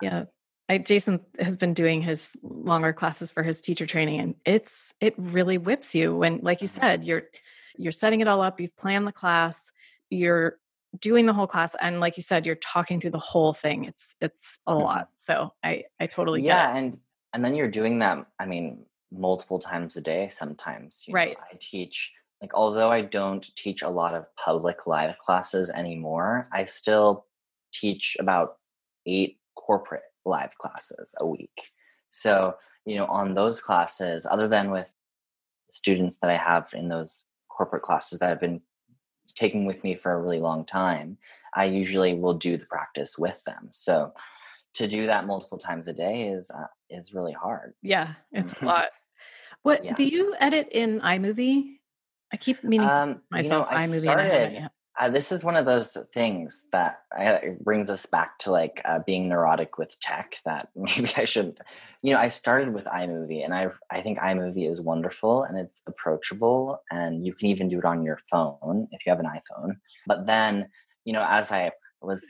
yeah. I, Jason has been doing his longer classes for his teacher training, and it's it really whips you when, like you mm-hmm. said, you're you're setting it all up, you've planned the class, you're doing the whole class and like you said you're talking through the whole thing it's it's a mm-hmm. lot so i i totally yeah and and then you're doing that i mean multiple times a day sometimes right know, i teach like although i don't teach a lot of public live classes anymore i still teach about eight corporate live classes a week. So you know on those classes other than with students that i have in those corporate classes that have been taking with me for a really long time i usually will do the practice with them so to do that multiple times a day is uh, is really hard yeah it's a lot what yeah. do you edit in iMovie? I keep meaning um, myself you know, iMovie. Started, uh, this is one of those things that uh, brings us back to like uh, being neurotic with tech. That maybe I should, you know, I started with iMovie, and I I think iMovie is wonderful and it's approachable, and you can even do it on your phone if you have an iPhone. But then, you know, as I was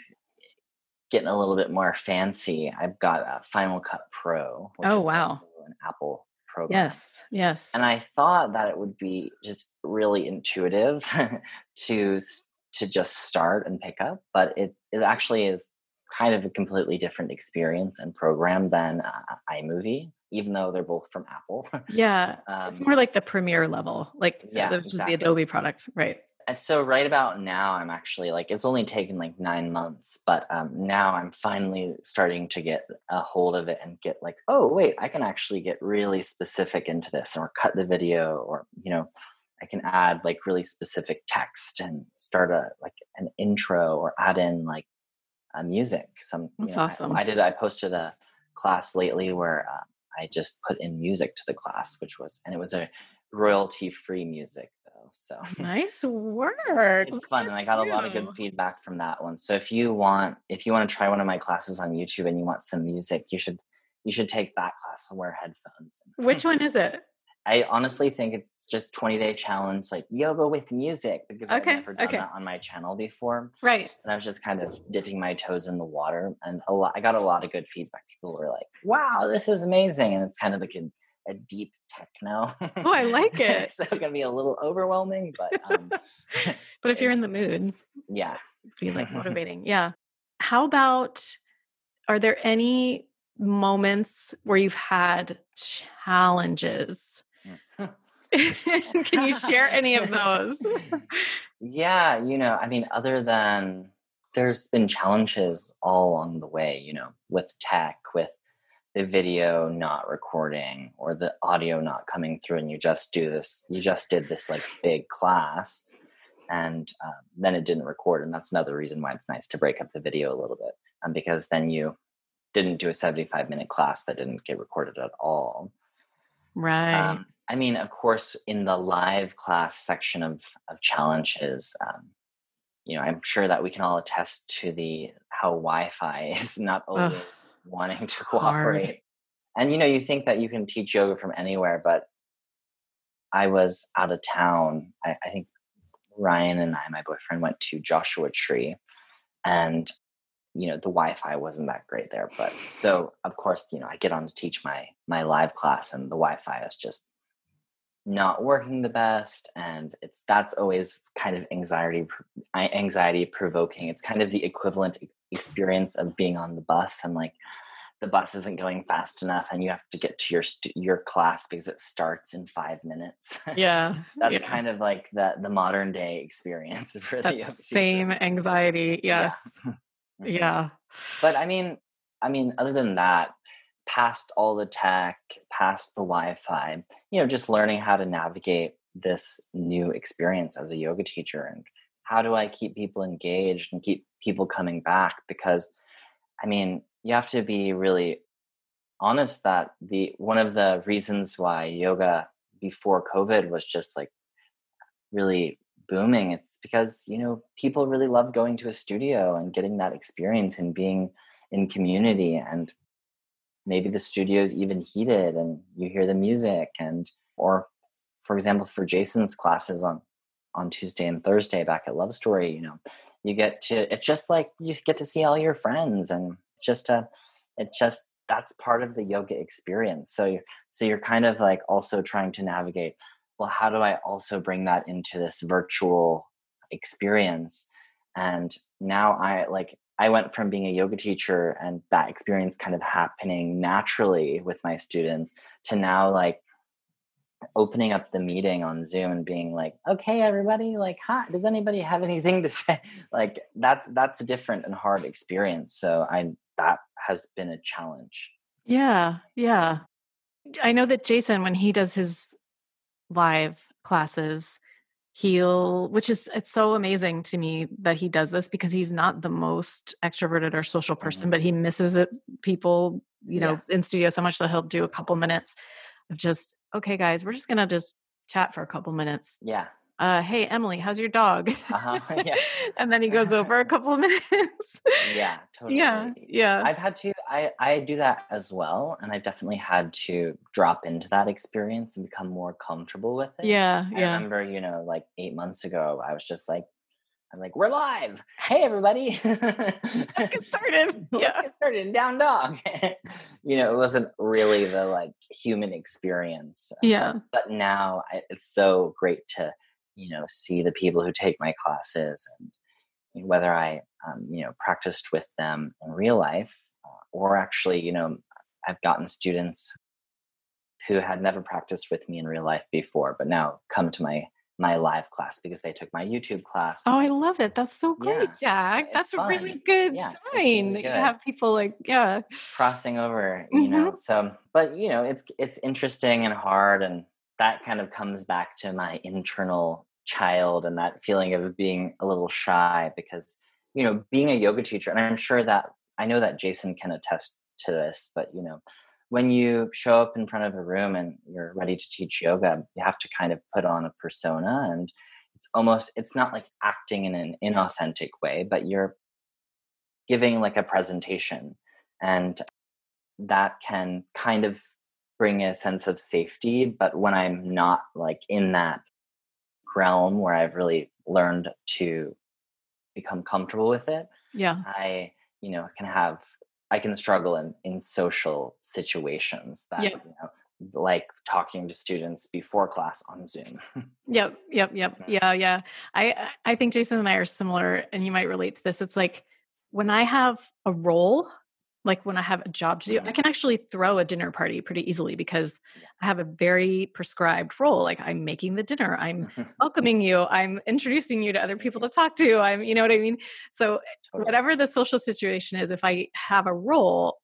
getting a little bit more fancy, I've got a Final Cut Pro. oh wow! An Apple program. Yes, yes. And I thought that it would be just really intuitive to to just start and pick up, but it it actually is kind of a completely different experience and program than uh, iMovie, even though they're both from Apple. yeah, um, it's more like the Premiere level, like yeah, which exactly. is the Adobe product, right? And so right about now, I'm actually like it's only taken like nine months, but um, now I'm finally starting to get a hold of it and get like, oh wait, I can actually get really specific into this, or cut the video, or you know, I can add like really specific text and start a like an intro or add in like a music. Some that's know, awesome. I, I, did. I posted a class lately where uh, I just put in music to the class, which was and it was a royalty free music though. so nice work. It's fun. And I got a lot of good feedback from that one. So if you want if you want to try one of my classes on YouTube and you want some music, you should you should take that class and wear headphones. Which one is it? I honestly think it's just 20 day challenge, like yoga with music, because okay, I've never done okay. that on my channel before. Right. And I was just kind of dipping my toes in the water, and a lot. I got a lot of good feedback. People were like, "Wow, this is amazing!" And it's kind of like a a deep techno. Oh, I like it. so it's going to be a little overwhelming, but um, but if you're in the mood, yeah, be like motivating. Yeah. How about? Are there any moments where you've had challenges? Can you share any of those? yeah, you know, I mean, other than there's been challenges all along the way, you know, with tech, with the video not recording or the audio not coming through and you just do this you just did this like big class and uh, then it didn't record and that's another reason why it's nice to break up the video a little bit um, because then you didn't do a 75 minute class that didn't get recorded at all right um, i mean of course in the live class section of of challenges um, you know i'm sure that we can all attest to the how wi-fi is not always wanting to cooperate. Hard. And you know, you think that you can teach yoga from anywhere, but I was out of town. I, I think Ryan and I, my boyfriend, went to Joshua Tree, and you know the Wi-Fi wasn't that great there. But so of course, you know, I get on to teach my my live class, and the Wi-Fi is just not working the best and it's that's always kind of anxiety anxiety provoking it's kind of the equivalent experience of being on the bus and like the bus isn't going fast enough and you have to get to your your class because it starts in five minutes yeah that's yeah. kind of like the the modern day experience for the same anxiety yes yeah. Mm-hmm. yeah but i mean i mean other than that past all the tech past the wi-fi you know just learning how to navigate this new experience as a yoga teacher and how do I keep people engaged and keep people coming back? Because I mean, you have to be really honest that the one of the reasons why yoga before COVID was just like really booming, it's because, you know, people really love going to a studio and getting that experience and being in community and maybe the studio's even heated and you hear the music and or for example for jason's classes on on Tuesday and Thursday back at Love Story, you know, you get to it's just like you get to see all your friends and just a it just that's part of the yoga experience. So you're so you're kind of like also trying to navigate well, how do I also bring that into this virtual experience? And now I like, I went from being a yoga teacher and that experience kind of happening naturally with my students to now like opening up the meeting on Zoom and being like, okay, everybody, like, hi, does anybody have anything to say? Like that's that's a different and hard experience. So I that has been a challenge. Yeah, yeah. I know that Jason, when he does his live classes, he'll which is it's so amazing to me that he does this because he's not the most extroverted or social person, mm-hmm. but he misses it people, you know, yeah. in studio so much that he'll do a couple minutes of just okay, guys, we're just gonna just chat for a couple minutes. Yeah. Uh, hey Emily, how's your dog? Uh-huh. Yeah. and then he goes over a couple of minutes. yeah, totally. Yeah, yeah. I've had to. I I do that as well, and I've definitely had to drop into that experience and become more comfortable with it. Yeah, I yeah. remember, you know, like eight months ago, I was just like, I'm like, we're live. Hey, everybody. Let's get started. Yeah. Let's get started. Down dog. you know, it wasn't really the like human experience. Yeah. But, but now I, it's so great to, you know, see the people who take my classes and whether I, um, you know, practiced with them in real life uh, or actually, you know, I've gotten students who had never practiced with me in real life before, but now come to my my live class because they took my YouTube class. Oh, I love it. That's so great, yeah, Jack. That's a really good yeah, sign. Really good. You have people like, yeah. Crossing over, you mm-hmm. know. So but you know, it's it's interesting and hard and that kind of comes back to my internal child and that feeling of being a little shy because, you know, being a yoga teacher, and I'm sure that I know that Jason can attest to this, but you know, when you show up in front of a room and you're ready to teach yoga, you have to kind of put on a persona and it's almost it's not like acting in an inauthentic way, but you're giving like a presentation and that can kind of bring a sense of safety, but when I'm not like in that realm where I've really learned to become comfortable with it, yeah. I you know can have I can struggle in in social situations that you know like talking to students before class on Zoom. yep, yep, yep. Yeah, yeah. I I think Jason and I are similar and you might relate to this. It's like when I have a role like when I have a job to do, I mm-hmm. can actually throw a dinner party pretty easily because I have a very prescribed role. Like I'm making the dinner, I'm welcoming you, I'm introducing you to other people to talk to. I'm, you know what I mean? So whatever the social situation is, if I have a role,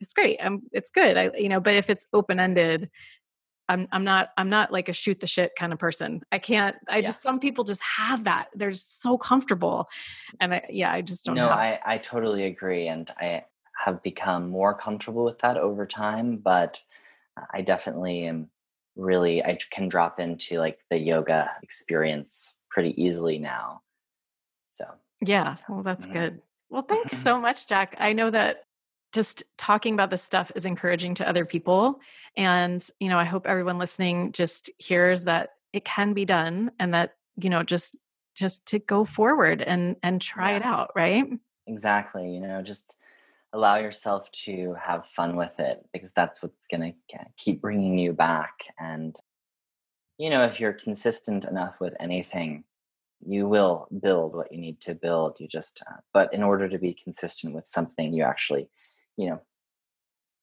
it's great. I'm, it's good. I, you know, but if it's open ended, I'm I'm not I'm not like a shoot the shit kind of person. I can't. I yeah. just some people just have that. They're so comfortable, and I yeah I just don't. No, I I totally agree, and I have become more comfortable with that over time, but I definitely am really I can drop into like the yoga experience pretty easily now. So, yeah, well that's mm-hmm. good. Well, thanks so much, Jack. I know that just talking about this stuff is encouraging to other people and, you know, I hope everyone listening just hears that it can be done and that, you know, just just to go forward and and try yeah. it out, right? Exactly, you know, just allow yourself to have fun with it because that's what's going to keep bringing you back and you know if you're consistent enough with anything you will build what you need to build you just uh, but in order to be consistent with something you actually you know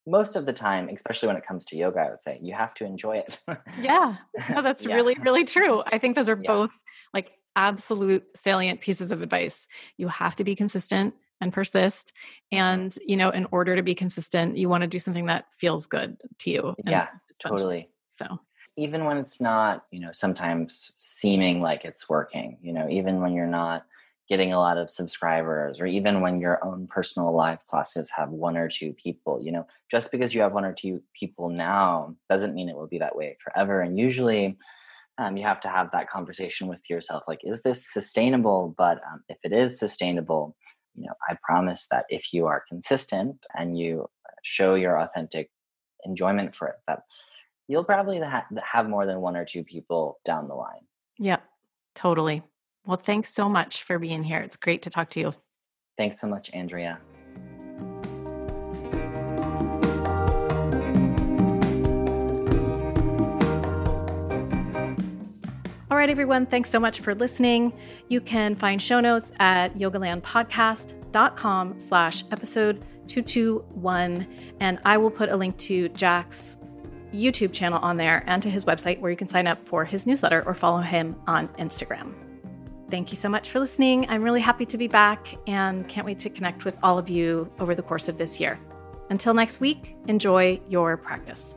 most of the time especially when it comes to yoga i would say you have to enjoy it yeah no that's yeah. really really true i think those are yeah. both like absolute salient pieces of advice you have to be consistent and persist mm-hmm. and you know in order to be consistent you want to do something that feels good to you yeah totally. so. Even when it's not you know sometimes seeming like it's working you know even when you're not getting a lot of subscribers or even when your own personal live classes have one or two people you know just because you have one or two people now doesn't mean it will be that way forever and usually um, you have to have that conversation with yourself like is this sustainable? But um, if it is sustainable you know i promise that if you are consistent and you show your authentic enjoyment for it that you'll probably ha- have more than one or two people down the line. Yeah totally. Well thanks so much for being here. It's great to talk to you. Thanks so much andrea right, everyone, thanks so much for listening. You can find show notes at yogalandpodcast.com slash episode 221. And I will put a link to Jack's YouTube channel on there and to his website where you can sign up for his newsletter or follow him on Instagram. Thank you so much for listening. I'm really happy to be back and can't wait to connect with all of you over the course of this year. Until next week, enjoy your practice.